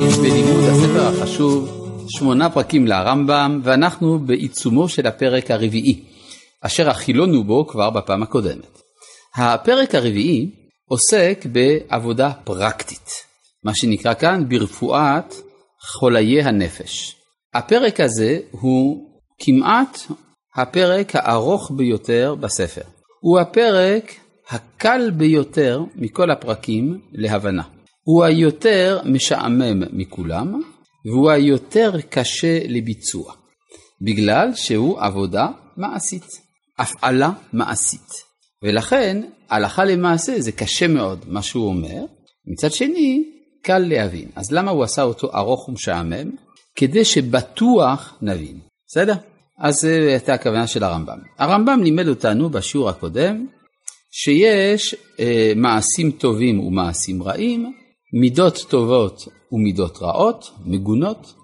בלימוד הספר החשוב, שמונה פרקים לרמב"ם, ואנחנו בעיצומו של הפרק הרביעי, אשר החילונו בו כבר בפעם הקודמת. הפרק הרביעי עוסק בעבודה פרקטית, מה שנקרא כאן ברפואת חוליי הנפש. הפרק הזה הוא כמעט הפרק הארוך ביותר בספר. הוא הפרק הקל ביותר מכל הפרקים להבנה. הוא היותר משעמם מכולם, והוא היותר קשה לביצוע, בגלל שהוא עבודה מעשית, הפעלה מעשית. ולכן, הלכה למעשה זה קשה מאוד מה שהוא אומר, מצד שני, קל להבין. אז למה הוא עשה אותו ארוך ומשעמם? כדי שבטוח נבין. בסדר? אז זו הייתה הכוונה של הרמב"ם. הרמב"ם לימד אותנו בשיעור הקודם שיש אה, מעשים טובים ומעשים רעים, מידות טובות ומידות רעות, מגונות,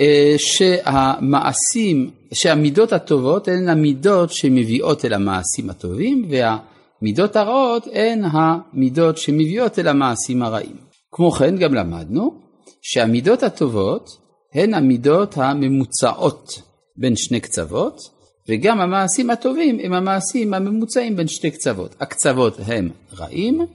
אה, שהמעשים, שהמידות הטובות הן המידות שמביאות אל המעשים הטובים והמידות הרעות הן המידות שמביאות אל המעשים הרעים. כמו כן גם למדנו שהמידות הטובות הן המידות הממוצעות בין שני קצוות וגם המעשים הטובים הם המעשים הממוצעים בין שתי קצוות. הקצוות הם רעים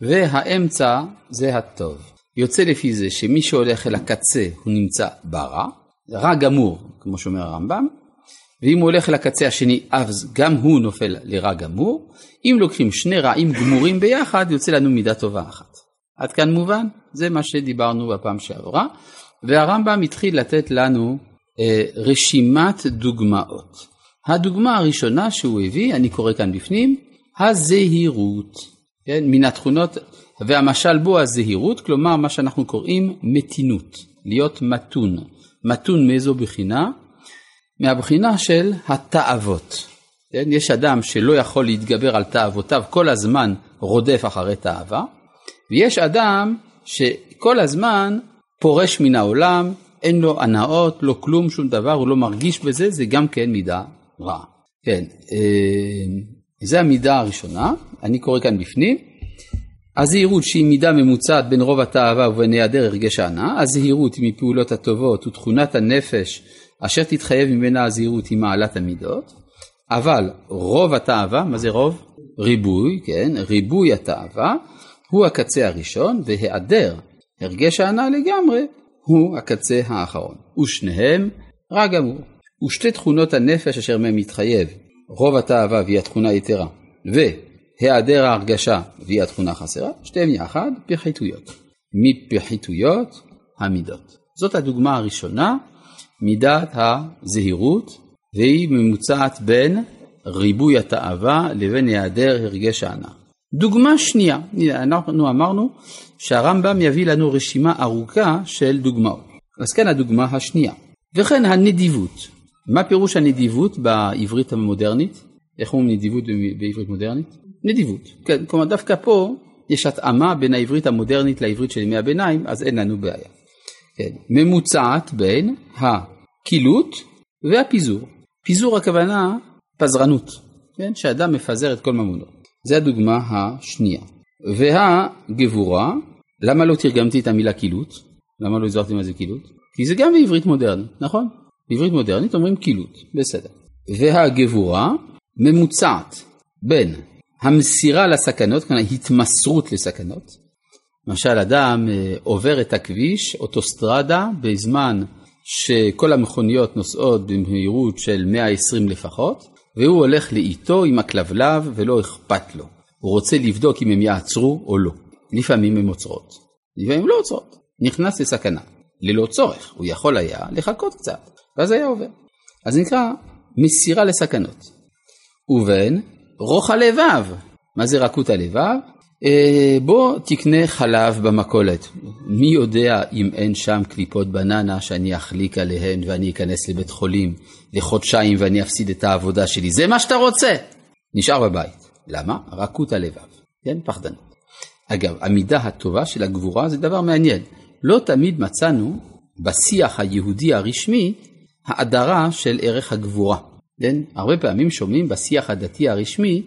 והאמצע זה הטוב. יוצא לפי זה שמי שהולך אל הקצה הוא נמצא ברע, רע גמור, כמו שאומר הרמב"ם, ואם הוא הולך אל הקצה השני, אז גם הוא נופל לרע גמור. אם לוקחים שני רעים גמורים ביחד, יוצא לנו מידה טובה אחת. עד כאן מובן? זה מה שדיברנו בפעם שעברה, והרמב"ם התחיל לתת לנו אה, רשימת דוגמאות. הדוגמה הראשונה שהוא הביא, אני קורא כאן בפנים, הזהירות. כן, מן התכונות, והמשל בו הזהירות, כלומר מה שאנחנו קוראים מתינות, להיות מתון. מתון מאיזו בחינה? מהבחינה של התאוות. כן, יש אדם שלא יכול להתגבר על תאוותיו, כל הזמן רודף אחרי תאווה, ויש אדם שכל הזמן פורש מן העולם, אין לו הנאות, לא כלום, שום דבר, הוא לא מרגיש בזה, זה גם כן מידה רעה. כן, זה המידה הראשונה, אני קורא כאן בפנים. הזהירות שהיא מידה ממוצעת בין רוב התאווה ובין היעדר הרגש ההנאה, הזהירות היא מפעולות הטובות ותכונת הנפש אשר תתחייב ממנה הזהירות היא מעלת המידות, אבל רוב התאווה, מה זה רוב? ריבוי, כן, ריבוי התאווה הוא הקצה הראשון והיעדר הרגש ההנאה לגמרי הוא הקצה האחרון, ושניהם רע גמור. ושתי תכונות הנפש אשר מהם מתחייב רוב התאווה והיא התכונה היתרה, והיעדר ההרגשה והיא התכונה החסרה, שתיהם יחד פחיתויות. מפחיתויות המידות. זאת הדוגמה הראשונה, מידת הזהירות, והיא ממוצעת בין ריבוי התאווה לבין היעדר הרגש ההנאה. דוגמה שנייה, אנחנו אמרנו שהרמב"ם יביא לנו רשימה ארוכה של דוגמאות. אז כאן הדוגמה השנייה. וכן הנדיבות, מה פירוש הנדיבות בעברית המודרנית? איך אומרים נדיבות בעברית מודרנית? נדיבות. כן, כלומר דווקא פה יש התאמה בין העברית המודרנית לעברית של ימי הביניים, אז אין לנו בעיה. כן, ממוצעת בין הקילוט והפיזור. פיזור הכוונה פזרנות, כן, שאדם מפזר את כל ממונו. זה הדוגמה השנייה. והגבורה, למה לא תרגמתי את המילה קילוט? למה לא הזרתי מה זה קילוט? כי זה גם בעברית מודרנית, נכון? בעברית מודרנית אומרים קילות, בסדר. והגבורה ממוצעת בין המסירה לסכנות, כלומר התמסרות לסכנות. למשל אדם אה, עובר את הכביש, אוטוסטרדה, בזמן שכל המכוניות נוסעות במהירות של 120 לפחות, והוא הולך לאיטו עם הכלבלב ולא אכפת לו. הוא רוצה לבדוק אם הם יעצרו או לא. לפעמים הן עוצרות, לפעמים לא עוצרות. נכנס לסכנה. ללא צורך, הוא יכול היה לחכות קצת. ואז היה עובר. אז זה נקרא מסירה לסכנות. ובין רוך הלבב, מה זה רכות הלבב? אה, בוא תקנה חלב במכולת. מי יודע אם אין שם קליפות בננה שאני אחליק עליהן ואני אכנס לבית חולים לחודשיים ואני אפסיד את העבודה שלי. זה מה שאתה רוצה. נשאר בבית. למה? רכות הלבב. כן? פחדנות. אגב, המידה הטובה של הגבורה זה דבר מעניין. לא תמיד מצאנו בשיח היהודי הרשמי האדרה של ערך הגבורה. כן? הרבה פעמים שומעים בשיח הדתי הרשמי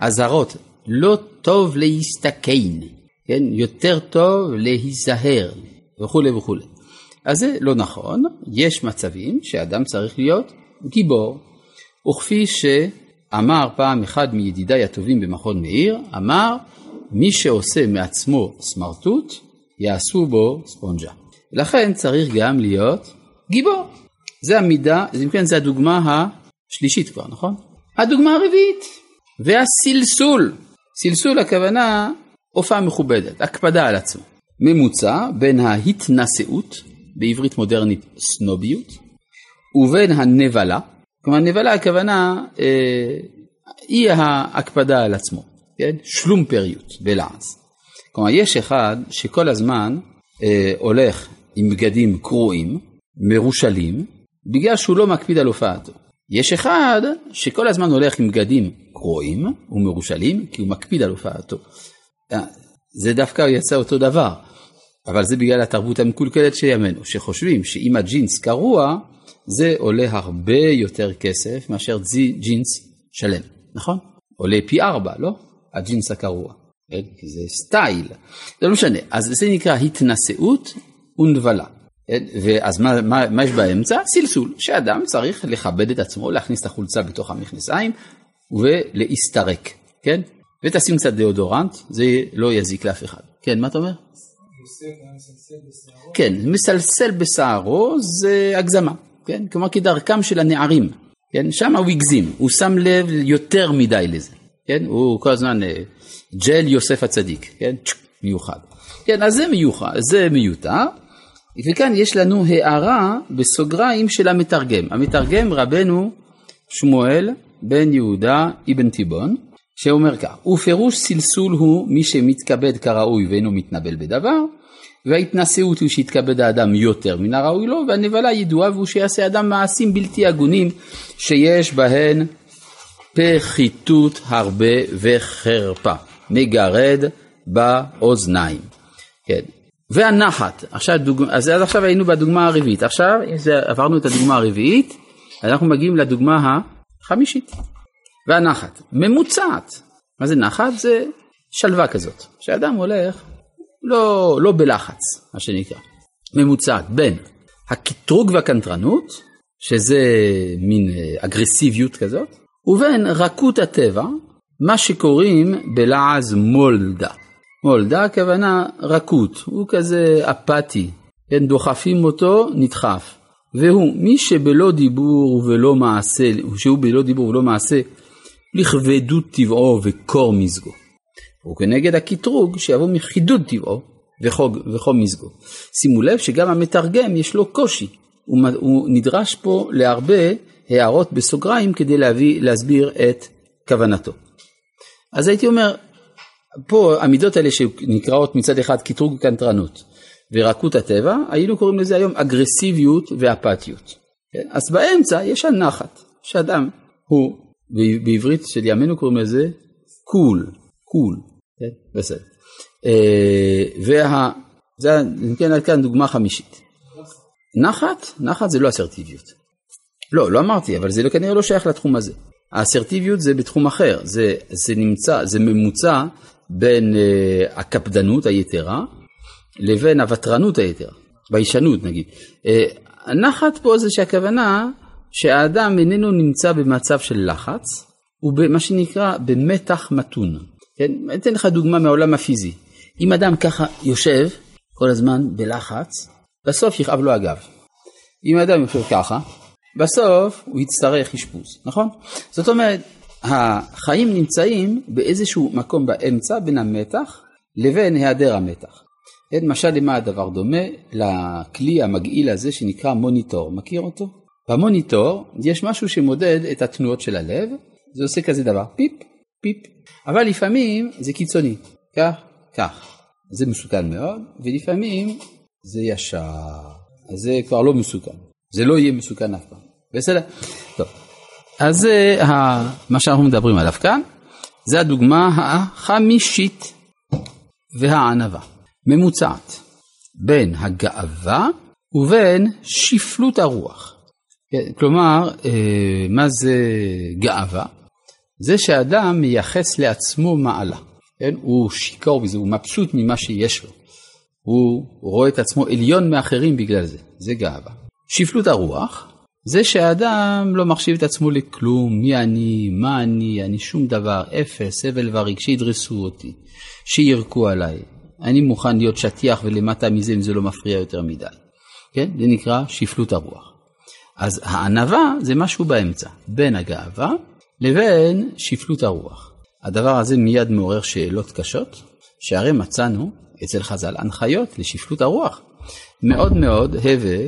אזהרות, לא טוב להסתכן, כן? יותר טוב להיזהר, וכולי וכולי. אז זה לא נכון, יש מצבים שאדם צריך להיות גיבור. וכפי שאמר פעם אחד מידידיי הטובים במכון מאיר, אמר, מי שעושה מעצמו סמרטוט, יעשו בו ספונג'ה. לכן צריך גם להיות גיבור. זה המידה, אם כן זה הדוגמה השלישית כבר, נכון? הדוגמה הרביעית, והסלסול. סלסול הכוונה הופעה מכובדת, הקפדה על עצמו. ממוצע בין ההתנשאות, בעברית מודרנית סנוביות, ובין הנבלה, כלומר נבלה הכוונה אה, אי ההקפדה על עצמו, כן? שלומפריות בלעז. כלומר יש אחד שכל הזמן אה, הולך עם בגדים קרועים, מרושלים, בגלל שהוא לא מקפיד על הופעתו. יש אחד שכל הזמן הולך עם בגדים קרועים ומרושלים כי הוא מקפיד על הופעתו. אה, זה דווקא יצא אותו דבר, אבל זה בגלל התרבות המקולקלת של ימינו, שחושבים שאם הג'ינס קרוע, זה עולה הרבה יותר כסף מאשר ג'ינס שלם, נכון? עולה פי ארבע, לא? הג'ינס הקרוע, כן? זה סטייל, זה לא משנה, אז זה נקרא התנשאות ונבלה. כן? ואז מה, מה, מה יש באמצע? סלסול, שאדם צריך לכבד את עצמו, להכניס את החולצה בתוך המכנסיים ולהסתרק, כן? ותשים קצת דאודורנט, זה לא יזיק לאף אחד. כן, מה אתה אומר? כן, מסלסל בשערו זה הגזמה, כן? כלומר כדרכם של הנערים, כן? שם הוא הגזים, הוא שם לב יותר מדי לזה, כן? הוא כל הזמן אה, ג'ל יוסף הצדיק, כן? מיוחד. כן, אז זה מיוחד, זה מיותר. וכאן יש לנו הערה בסוגריים של המתרגם. המתרגם רבנו שמואל בן יהודה אבן תיבון, שאומר כך, ופירוש סלסול הוא מי שמתכבד כראוי ואינו מתנבל בדבר, וההתנשאות הוא שיתכבד האדם יותר מן הראוי לו, והנבלה ידועה והוא שיעשה אדם מעשים בלתי הגונים שיש בהן פחיתות הרבה וחרפה, מגרד באוזניים. כן. והנחת, עכשיו דוג... אז עד עכשיו היינו בדוגמה הרביעית, עכשיו עברנו את הדוגמה הרביעית, אנחנו מגיעים לדוגמה החמישית. והנחת, ממוצעת. מה זה נחת? זה שלווה כזאת, שאדם הולך לא, לא בלחץ, מה שנקרא, ממוצעת בין הקטרוג והקנטרנות, שזה מין אה, אגרסיביות כזאת, ובין רכות הטבע, מה שקוראים בלעז מולדה. מולדה הכוונה רכות, הוא כזה אפאתי, כן, דוחפים אותו, נדחף. והוא מי שבלא דיבור ולא מעשה, שהוא בלא דיבור ולא מעשה, לכבדות טבעו וקור מזגו. וכנגד הקטרוג שיבוא מחידוד טבעו וחוג, וחום מזגו. שימו לב שגם המתרגם יש לו קושי, הוא, הוא נדרש פה להרבה הערות בסוגריים כדי להביא, להסביר את כוונתו. אז הייתי אומר, פה המידות האלה שנקראות מצד אחד קטרוג וקנטרנות ורקות הטבע, היינו קוראים לזה היום אגרסיביות ואפתיות. כן? אז באמצע יש הנחת, שאדם הוא, בעברית של ימינו קוראים לזה קול, קול, כן? בסדר. אה, וה... זה, כן, עד כאן דוגמה חמישית. נחת, נחת זה לא אסרטיביות. לא, לא אמרתי, אבל זה כנראה לא שייך לתחום הזה. האסרטיביות זה בתחום אחר, זה, זה נמצא, זה ממוצע בין uh, הקפדנות היתרה לבין הוותרנות היתרה, ביישנות נגיד. Uh, הנחת פה זה שהכוונה שהאדם איננו נמצא במצב של לחץ, הוא במה שנקרא במתח מתון. כן? אני אתן לך דוגמה מהעולם הפיזי. אם אדם ככה יושב כל הזמן בלחץ, בסוף יכאב לו הגב. אם אדם יושב ככה, בסוף הוא יצטרך אשפוז, נכון? זאת אומרת, החיים נמצאים באיזשהו מקום באמצע בין המתח לבין היעדר המתח. אין משל למה הדבר דומה? לכלי המגעיל הזה שנקרא מוניטור, מכיר אותו? במוניטור יש משהו שמודד את התנועות של הלב, זה עושה כזה דבר, פיפ, פיפ, אבל לפעמים זה קיצוני, כך, כך. זה מסוכן מאוד, ולפעמים זה ישר, אז זה כבר לא מסוכן, זה לא יהיה מסוכן אף פעם, בסדר? טוב. אז זה מה שאנחנו מדברים עליו כאן, זה הדוגמה החמישית והענווה, ממוצעת, בין הגאווה ובין שפלות הרוח. כלומר, אה, מה זה גאווה? זה שאדם מייחס לעצמו מעלה, כן? הוא שיכור בזה, הוא מבסוט ממה שיש לו. הוא רואה את עצמו עליון מאחרים בגלל זה, זה גאווה. שפלות הרוח זה שהאדם לא מחשיב את עצמו לכלום, מי אני, מה אני, אני שום דבר, אפס, הבל וריק, שידרסו אותי, שירקו עליי, אני מוכן להיות שטיח ולמטה מזה אם זה לא מפריע יותר מדי. כן? זה נקרא שפלות הרוח. אז הענווה זה משהו באמצע, בין הגאווה לבין שפלות הרוח. הדבר הזה מיד מעורר שאלות קשות, שהרי מצאנו אצל חז"ל הנחיות לשפלות הרוח. מאוד מאוד הווה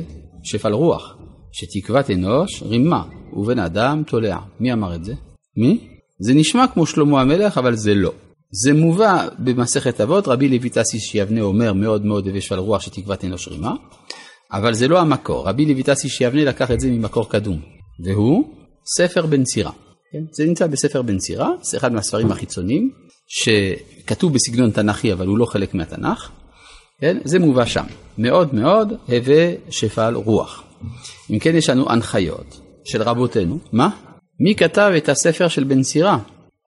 שפל רוח, שתקוות אנוש רימה ובן אדם תולע. מי אמר את זה? מי? זה נשמע כמו שלמה המלך, אבל זה לא. זה מובא במסכת אבות, רבי לויטס איש יבנה אומר מאוד מאוד הווה שפל רוח שתקוות אנוש רימה, אבל זה לא המקור. רבי לויטס איש יבנה לקח את זה ממקור קדום, והוא ספר בן צירה. כן? זה נמצא בספר בן צירה, זה אחד מהספרים החיצוניים, שכתוב בסגנון תנ"כי אבל הוא לא חלק מהתנ"ך, כן? זה מובא שם. מאוד מאוד הווה שפל רוח. אם כן יש לנו הנחיות של רבותינו, מה? מי כתב את הספר של בן צירה?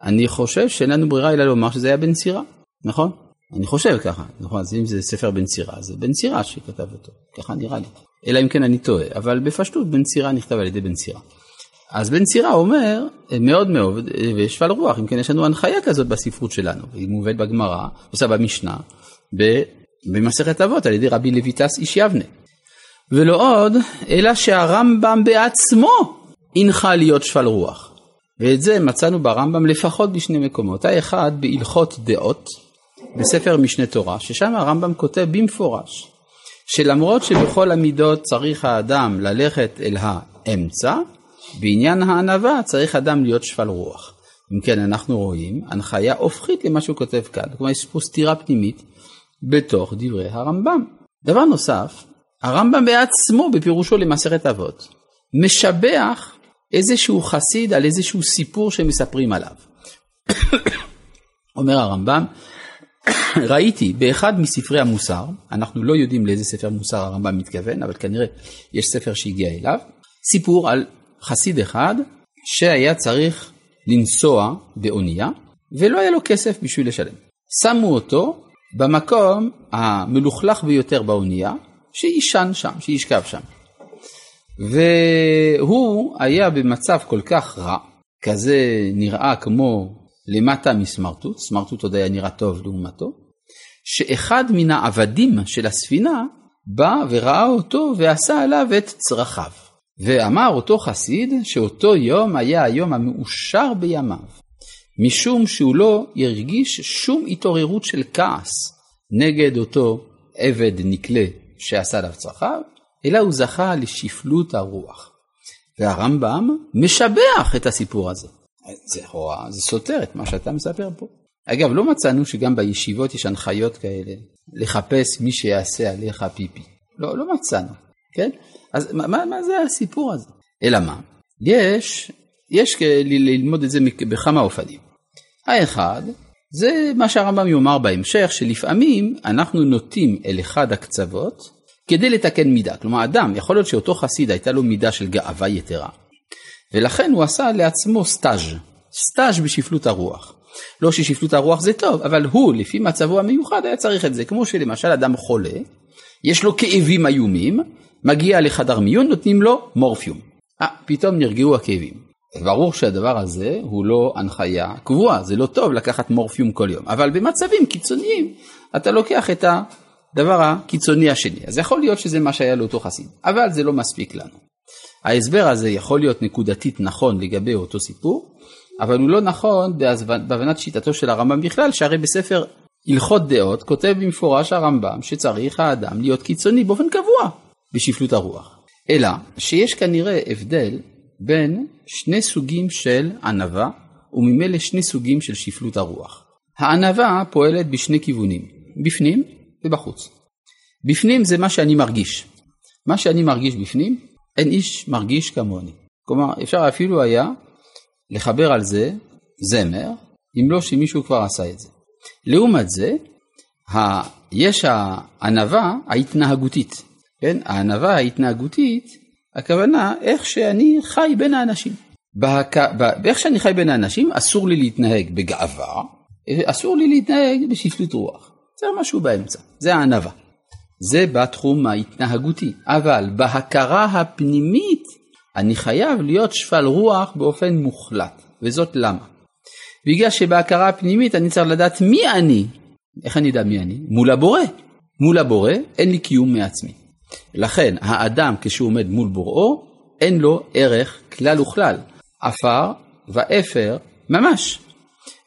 אני חושב שאין לנו ברירה אלא לומר שזה היה בן צירה, נכון? אני חושב ככה, נכון? אז אם זה ספר בן צירה, זה בן צירה שכתב אותו, ככה נראה לי. אלא אם כן אני טועה, אבל בפשטות בן צירה נכתב על ידי בן צירה. אז בן צירה אומר מאוד מאוד ושפל רוח, אם כן יש לנו הנחיה כזאת בספרות שלנו, היא מובאת בגמרא, עושה במשנה, במסכת אבות על ידי רבי לויטס איש יבנה. ולא עוד, אלא שהרמב"ם בעצמו הנחה להיות שפל רוח. ואת זה מצאנו ברמב"ם לפחות בשני מקומות. האחד בהלכות דעות, בספר משנה תורה, ששם הרמב"ם כותב במפורש, שלמרות שבכל המידות צריך האדם ללכת אל האמצע, בעניין הענווה צריך אדם להיות שפל רוח. אם כן, אנחנו רואים הנחיה הופכית למה שהוא כותב כאן. כלומר, יש פה סתירה פנימית בתוך דברי הרמב"ם. דבר נוסף, הרמב"ם בעצמו בפירושו למסכת אבות, משבח איזשהו חסיד על איזשהו סיפור שמספרים עליו. אומר הרמב"ם, ראיתי באחד מספרי המוסר, אנחנו לא יודעים לאיזה ספר מוסר הרמב"ם מתכוון, אבל כנראה יש ספר שהגיע אליו, סיפור על חסיד אחד שהיה צריך לנסוע באונייה ולא היה לו כסף בשביל לשלם. שמו אותו במקום המלוכלך ביותר באונייה, שיישן שם, שישכב שם. והוא היה במצב כל כך רע, כזה נראה כמו למטה מסמרטוט, סמרטוט עוד היה נראה טוב לעומתו, שאחד מן העבדים של הספינה בא וראה אותו ועשה עליו את צרכיו. ואמר אותו חסיד שאותו יום היה היום המאושר בימיו, משום שהוא לא הרגיש שום התעוררות של כעס נגד אותו עבד נקלה שעשה עליו צרכיו, אלא הוא זכה לשפלות הרוח. והרמב"ם משבח את הסיפור הזה. זה לכאורה, זה סותר את מה שאתה מספר פה. אגב, לא מצאנו שגם בישיבות יש הנחיות כאלה, לחפש מי שיעשה עליך פיפי. לא, לא מצאנו, כן? אז מה, מה זה הסיפור הזה? אלא מה? יש, יש ללמוד את זה בכמה אופנים. האחד, זה מה שהרמב"ם יאמר בהמשך, שלפעמים אנחנו נוטים אל אחד הקצוות כדי לתקן מידה. כלומר, אדם, יכול להיות שאותו חסיד הייתה לו מידה של גאווה יתרה, ולכן הוא עשה לעצמו סטאז', סטאז' בשפלות הרוח. לא ששפלות הרוח זה טוב, אבל הוא, לפי מצבו המיוחד, היה צריך את זה. כמו שלמשל אדם חולה, יש לו כאבים איומים, מגיע לחדר מיון, נותנים לו מורפיום. אה, פתאום נרגעו הכאבים. ברור שהדבר הזה הוא לא הנחיה קבועה, זה לא טוב לקחת מורפיום כל יום, אבל במצבים קיצוניים אתה לוקח את הדבר הקיצוני השני. אז יכול להיות שזה מה שהיה לאותו חסיד, אבל זה לא מספיק לנו. ההסבר הזה יכול להיות נקודתית נכון לגבי אותו סיפור, אבל הוא לא נכון בהבנת שיטתו של הרמב"ם בכלל, שהרי בספר הלכות דעות כותב במפורש הרמב"ם שצריך האדם להיות קיצוני באופן קבוע בשפלות הרוח. אלא שיש כנראה הבדל בין שני סוגים של ענווה וממילא שני סוגים של שפלות הרוח. הענווה פועלת בשני כיוונים, בפנים ובחוץ. בפנים זה מה שאני מרגיש. מה שאני מרגיש בפנים, אין איש מרגיש כמוני. כלומר, אפשר אפילו היה לחבר על זה זמר, אם לא שמישהו כבר עשה את זה. לעומת זה, יש הענווה ההתנהגותית. כן? הענווה ההתנהגותית, הכוונה איך שאני חי בין האנשים. בהק... באיך שאני חי בין האנשים, אסור לי להתנהג בגאווה, אסור לי להתנהג בשפלות רוח. זה משהו באמצע, זה הענווה. זה בתחום ההתנהגותי, אבל בהכרה הפנימית אני חייב להיות שפל רוח באופן מוחלט, וזאת למה? בגלל שבהכרה הפנימית אני צריך לדעת מי אני. איך אני אדע מי אני? מול הבורא. מול הבורא אין לי קיום מעצמי. לכן האדם כשהוא עומד מול בוראו, אין לו ערך כלל וכלל. עפר ואפר ממש.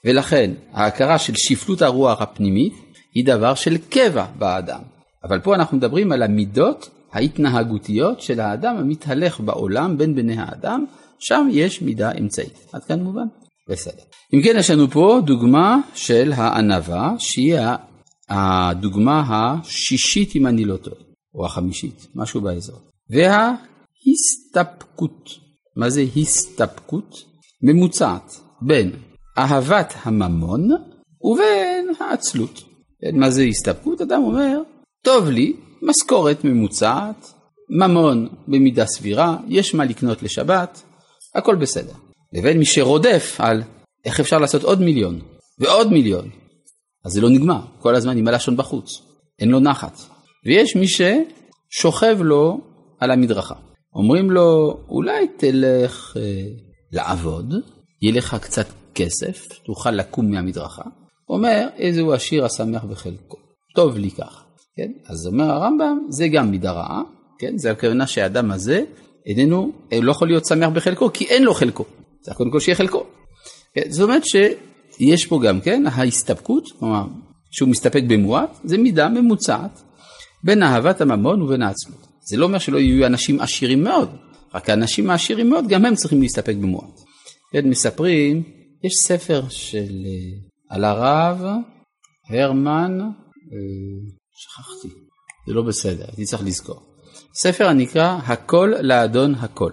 ולכן ההכרה של שפלות הרוח הפנימית היא דבר של קבע באדם. אבל פה אנחנו מדברים על המידות ההתנהגותיות של האדם המתהלך בעולם בין בני האדם, שם יש מידה אמצעית. עד כאן מובן? בסדר. אם כן, יש לנו פה דוגמה של הענווה, שהיא הדוגמה השישית אם אני לא טועה, או החמישית, משהו באזור. וההסתפקות, מה זה הסתפקות? ממוצעת בין אהבת הממון ובין העצלות. מה זה הסתפקות? אדם אומר, טוב לי, משכורת ממוצעת, ממון במידה סבירה, יש מה לקנות לשבת, הכל בסדר. לבין מי שרודף על איך אפשר לעשות עוד מיליון ועוד מיליון. אז זה לא נגמר, כל הזמן עם הלשון בחוץ, אין לו נחת. ויש מי ששוכב לו על המדרכה. אומרים לו, אולי תלך אה, לעבוד, יהיה לך קצת כסף, תוכל לקום מהמדרכה. אומר, איזהו עשיר השמח בחלקו, טוב לי כך. כן? אז אומר הרמב"ם, זה גם מידה רעה, כן? זה הכוונה שהאדם הזה איננו, אה, לא יכול להיות שמח בחלקו, כי אין לו חלקו. צריך קודם כל שיהיה חלקו. כן? זאת אומרת שיש פה גם כן ההסתפקות, כלומר, שהוא מסתפק במועט, זה מידה ממוצעת בין אהבת הממון ובין העצמות. זה לא אומר שלא יהיו אנשים עשירים מאוד, רק האנשים העשירים מאוד, גם הם צריכים להסתפק במועט. כן, מספרים, יש ספר של, אה, על הרב הרמן, אה, שכחתי, זה לא בסדר, הייתי צריך לזכור. ספר הנקרא הכל לאדון הכל.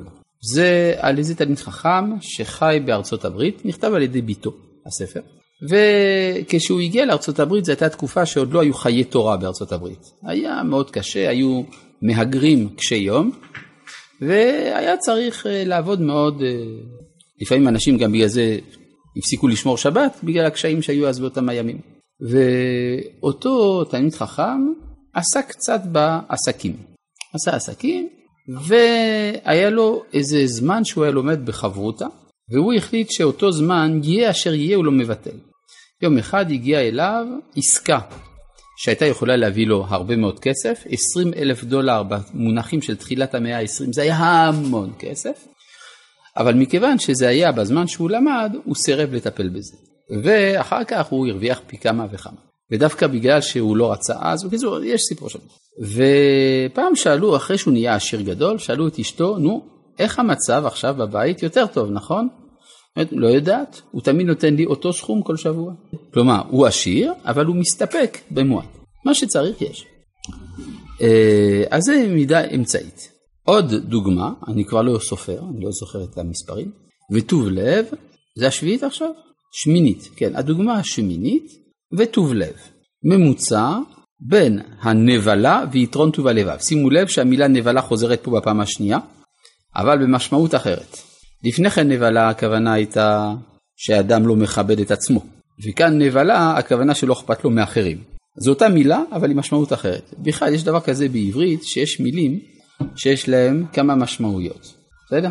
זה על איזה תלמיד חכם שחי בארצות הברית, נכתב על ידי ביתו, הספר. וכשהוא הגיע לארצות הברית זו הייתה תקופה שעוד לא היו חיי תורה בארצות הברית. היה מאוד קשה, היו מהגרים קשי יום, והיה צריך אה, לעבוד מאוד, אה, לפעמים אנשים גם בגלל זה הפסיקו לשמור שבת, בגלל הקשיים שהיו אז באותם הימים. ואותו תלמיד חכם עסק קצת בעסקים. עשה עסקים, והיה לו איזה זמן שהוא היה לומד בחברותה, והוא החליט שאותו זמן, יהיה אשר יהיה, הוא לא מבטל. יום אחד הגיעה אליו עסקה שהייתה יכולה להביא לו הרבה מאוד כסף, 20 אלף דולר במונחים של תחילת המאה ה-20, זה היה המון כסף, אבל מכיוון שזה היה בזמן שהוא למד, הוא סירב לטפל בזה. ואחר כך הוא הרוויח פי כמה וכמה. ודווקא בגלל שהוא לא רצה אז, בקיצור, יש סיפור שם. ופעם שאלו, אחרי שהוא נהיה עשיר גדול, שאלו את אשתו, נו, איך המצב עכשיו בבית? יותר טוב, נכון? לא יודעת, הוא תמיד נותן לי אותו סכום כל שבוע. כלומר, הוא עשיר, אבל הוא מסתפק במועט. מה שצריך יש. אה, אז זה מידה אמצעית. עוד דוגמה, אני כבר לא סופר, אני לא זוכר את המספרים, וטוב לב, זה השביעית עכשיו? שמינית, כן, הדוגמה השמינית וטוב לב. ממוצע בין הנבלה ויתרון טוב הלבב. שימו לב שהמילה נבלה חוזרת פה בפעם השנייה, אבל במשמעות אחרת. לפני כן נבלה הכוונה הייתה שאדם לא מכבד את עצמו, וכאן נבלה הכוונה שלא אכפת לו מאחרים. זו אותה מילה אבל עם משמעות אחרת. בכלל יש דבר כזה בעברית שיש מילים שיש להם כמה משמעויות, בסדר?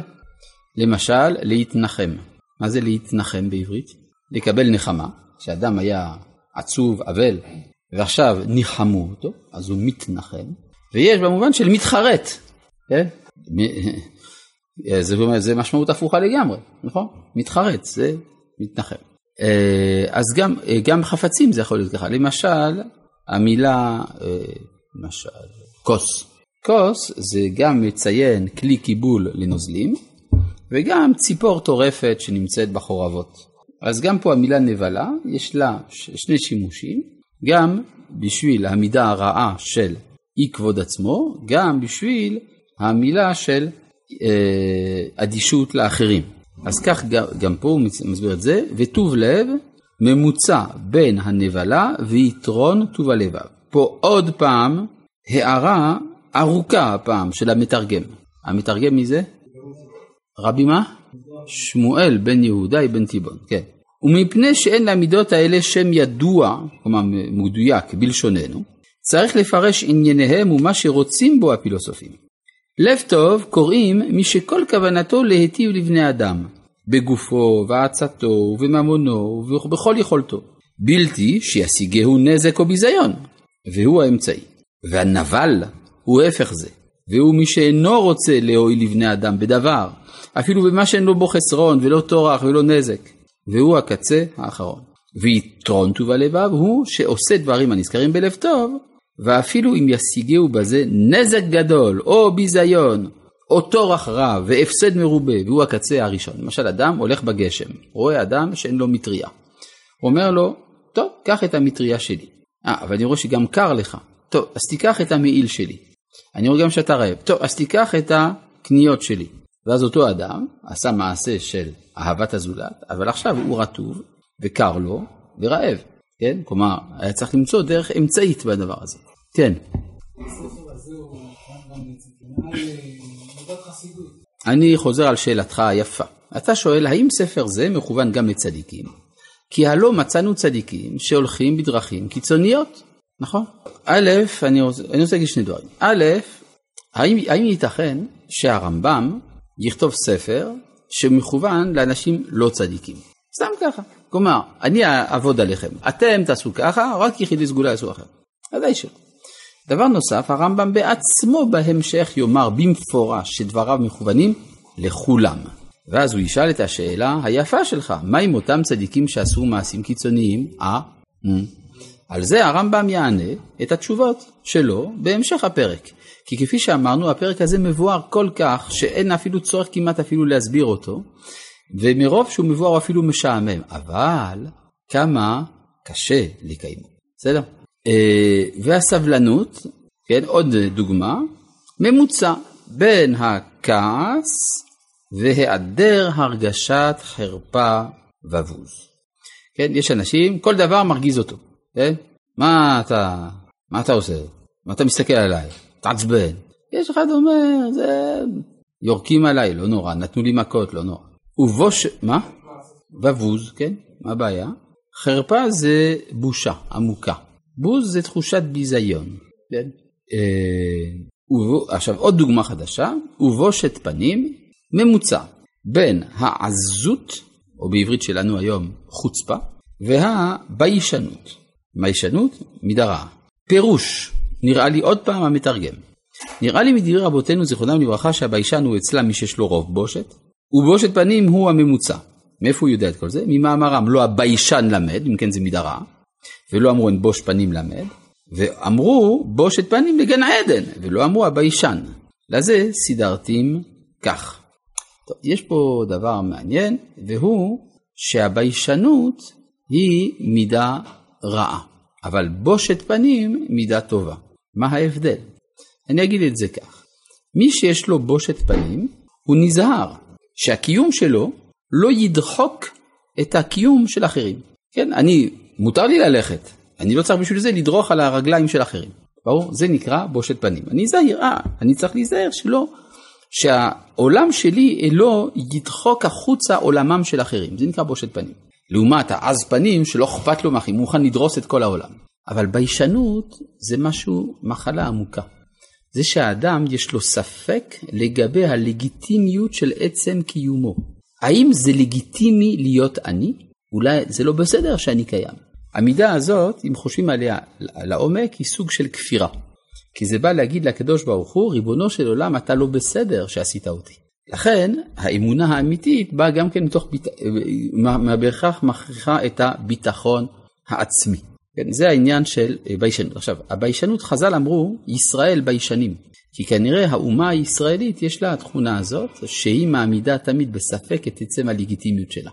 למשל להתנחם. מה זה להתנחם בעברית? לקבל נחמה, שאדם היה עצוב, אבל, ועכשיו ניחמו אותו, אז הוא מתנחם, ויש במובן של מתחרט, כן? זה, זה משמעות הפוכה לגמרי, נכון? מתחרט, זה מתנחם. אה, אז גם, אה, גם חפצים זה יכול להיות ככה, למשל, המילה, אה, למשל, כוס. כוס זה גם מציין כלי קיבול לנוזלים, וגם ציפור טורפת שנמצאת בחורבות. אז גם פה המילה נבלה, יש לה שני שימושים, גם בשביל המידה הרעה של אי כבוד עצמו, גם בשביל המילה של אה, אדישות לאחרים. אז כך גם, פה הוא מסביר את זה, וטוב לב ממוצע בין הנבלה ויתרון טוב הלבב. פה עוד פעם הערה ארוכה הפעם של המתרגם. המתרגם מי זה? רבי מה? שמואל בן יהודאי בן תיבון, כן. ומפני שאין למידות האלה שם ידוע, כלומר מדויק בלשוננו, צריך לפרש ענייניהם ומה שרוצים בו הפילוסופים. לב טוב קוראים מי שכל כוונתו להיטיב לבני אדם, בגופו, ועצתו, ובממונו, ובכל יכולתו. בלתי שישיגהו נזק או ביזיון, והוא האמצעי. והנבל הוא הפך זה, והוא מי שאינו רוצה להועיל לבני אדם בדבר, אפילו במה שאין לו בו חסרון, ולא טורח ולא נזק, והוא הקצה האחרון. ויתרון טוב הלבב הוא שעושה דברים הנזכרים בלב טוב, ואפילו אם ישיגהו בזה נזק גדול, או ביזיון, או טורח רב, והפסד מרובה, והוא הקצה הראשון. למשל, אדם הולך בגשם, רואה אדם שאין לו מטריה. אומר לו, טוב, קח את המטריה שלי. אה, אבל אני רואה שגם קר לך. טוב, אז תיקח את המעיל שלי. אני רואה גם שאתה רעב. טוב, אז תיקח את הקניות שלי. ואז אותו אדם עשה מעשה של אהבת הזולת, אבל עכשיו הוא רטוב, וקר לו, ורעב. כן? כלומר, היה צריך למצוא דרך אמצעית בדבר הזה. כן. אני חוזר על שאלתך היפה. אתה שואל, האם ספר זה מכוון גם לצדיקים? כי הלא מצאנו צדיקים שהולכים בדרכים קיצוניות, נכון? א', אני רוצה, אני רוצה להגיד שני דברים. א', האם, האם ייתכן שהרמב"ם יכתוב ספר שמכוון לאנשים לא צדיקים? סתם ככה. כלומר, אני אעבוד עליכם, אתם תעשו ככה, רק יחידי סגולה יעשו אחרת. ודאי שלא. דבר נוסף, הרמב"ם בעצמו בהמשך יאמר במפורש שדבריו מכוונים לכולם. ואז הוא ישאל את השאלה היפה שלך, מה עם אותם צדיקים שעשו מעשים קיצוניים? אה? Mm. על זה הרמב"ם יענה את התשובות שלו בהמשך הפרק. כי כפי שאמרנו, הפרק הזה מבואר כל כך שאין אפילו צורך כמעט אפילו להסביר אותו, ומרוב שהוא מבואר הוא אפילו משעמם, אבל כמה קשה לקיימו, בסדר? אה, והסבלנות, כן, עוד דוגמה, ממוצע בין הכעס והיעדר הרגשת חרפה ובוז. כן, יש אנשים, כל דבר מרגיז אותו, כן? מה אתה, מה אתה עושה? מה אתה מסתכל עליי? תעצבן. יש אחד אומר, זה... יורקים עליי, לא נורא, נתנו לי מכות, לא נורא. ובוש... מה? ובוז, כן, מה הבעיה? חרפה זה בושה עמוקה. בוז זה תחושת ביזיון. כן? אה, עכשיו עוד דוגמה חדשה, ובושת פנים ממוצע בין העזות, או בעברית שלנו היום חוצפה, והביישנות. ביישנות מידה רעה. פירוש, נראה לי עוד פעם המתרגם. נראה לי מדברי רבותינו זיכרונם לברכה שהביישן הוא אצלם מי שיש לו רוב בושת, ובושת פנים הוא הממוצע. מאיפה הוא יודע את כל זה? ממאמרם לא הביישן למד, אם כן זה מידה רעה, ולא אמרו אין בוש פנים למד, ואמרו בושת פנים לגן עדן, ולא אמרו הביישן. לזה סידרתים כך. טוב, יש פה דבר מעניין, והוא שהביישנות היא מידה רעה, אבל בושת פנים מידה טובה. מה ההבדל? אני אגיד את זה כך, מי שיש לו בושת פנים, הוא נזהר שהקיום שלו לא ידחוק את הקיום של אחרים. כן, אני, מותר לי ללכת, אני לא צריך בשביל זה לדרוך על הרגליים של אחרים. ברור? זה נקרא בושת פנים. אני זהיר, אה, אני צריך להיזהר שלא, שהעולם שלי לא ידחוק החוצה עולמם של אחרים. זה נקרא בושת פנים. לעומת העז פנים שלא אכפת לו הוא מוכן לדרוס את כל העולם. אבל ביישנות זה משהו, מחלה עמוקה. זה שהאדם יש לו ספק לגבי הלגיטימיות של עצם קיומו. האם זה לגיטימי להיות אני? אולי זה לא בסדר שאני קיים. המידה הזאת, אם חושבים עליה לעומק, היא סוג של כפירה. כי זה בא להגיד לקדוש ברוך הוא, ריבונו של עולם, אתה לא בסדר שעשית אותי. לכן, האמונה האמיתית באה גם כן מתוך, ביט... בהכרח מכריחה את הביטחון העצמי. כן, זה העניין של אה, ביישנות. עכשיו, הביישנות, חז"ל אמרו, ישראל ביישנים. כי כנראה האומה הישראלית יש לה התכונה הזאת, שהיא מעמידה תמיד בספק את עצם הלגיטימיות שלה.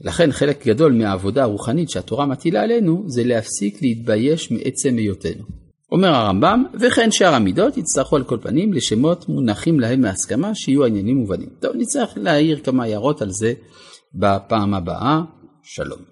ולכן חלק גדול מהעבודה הרוחנית שהתורה מטילה עלינו, זה להפסיק להתבייש מעצם היותנו. אומר הרמב"ם, וכן שאר המידות יצטרכו על כל פנים לשמות מונחים להם מהסכמה שיהיו העניינים מובנים. טוב, נצטרך להעיר כמה הערות על זה בפעם הבאה. שלום.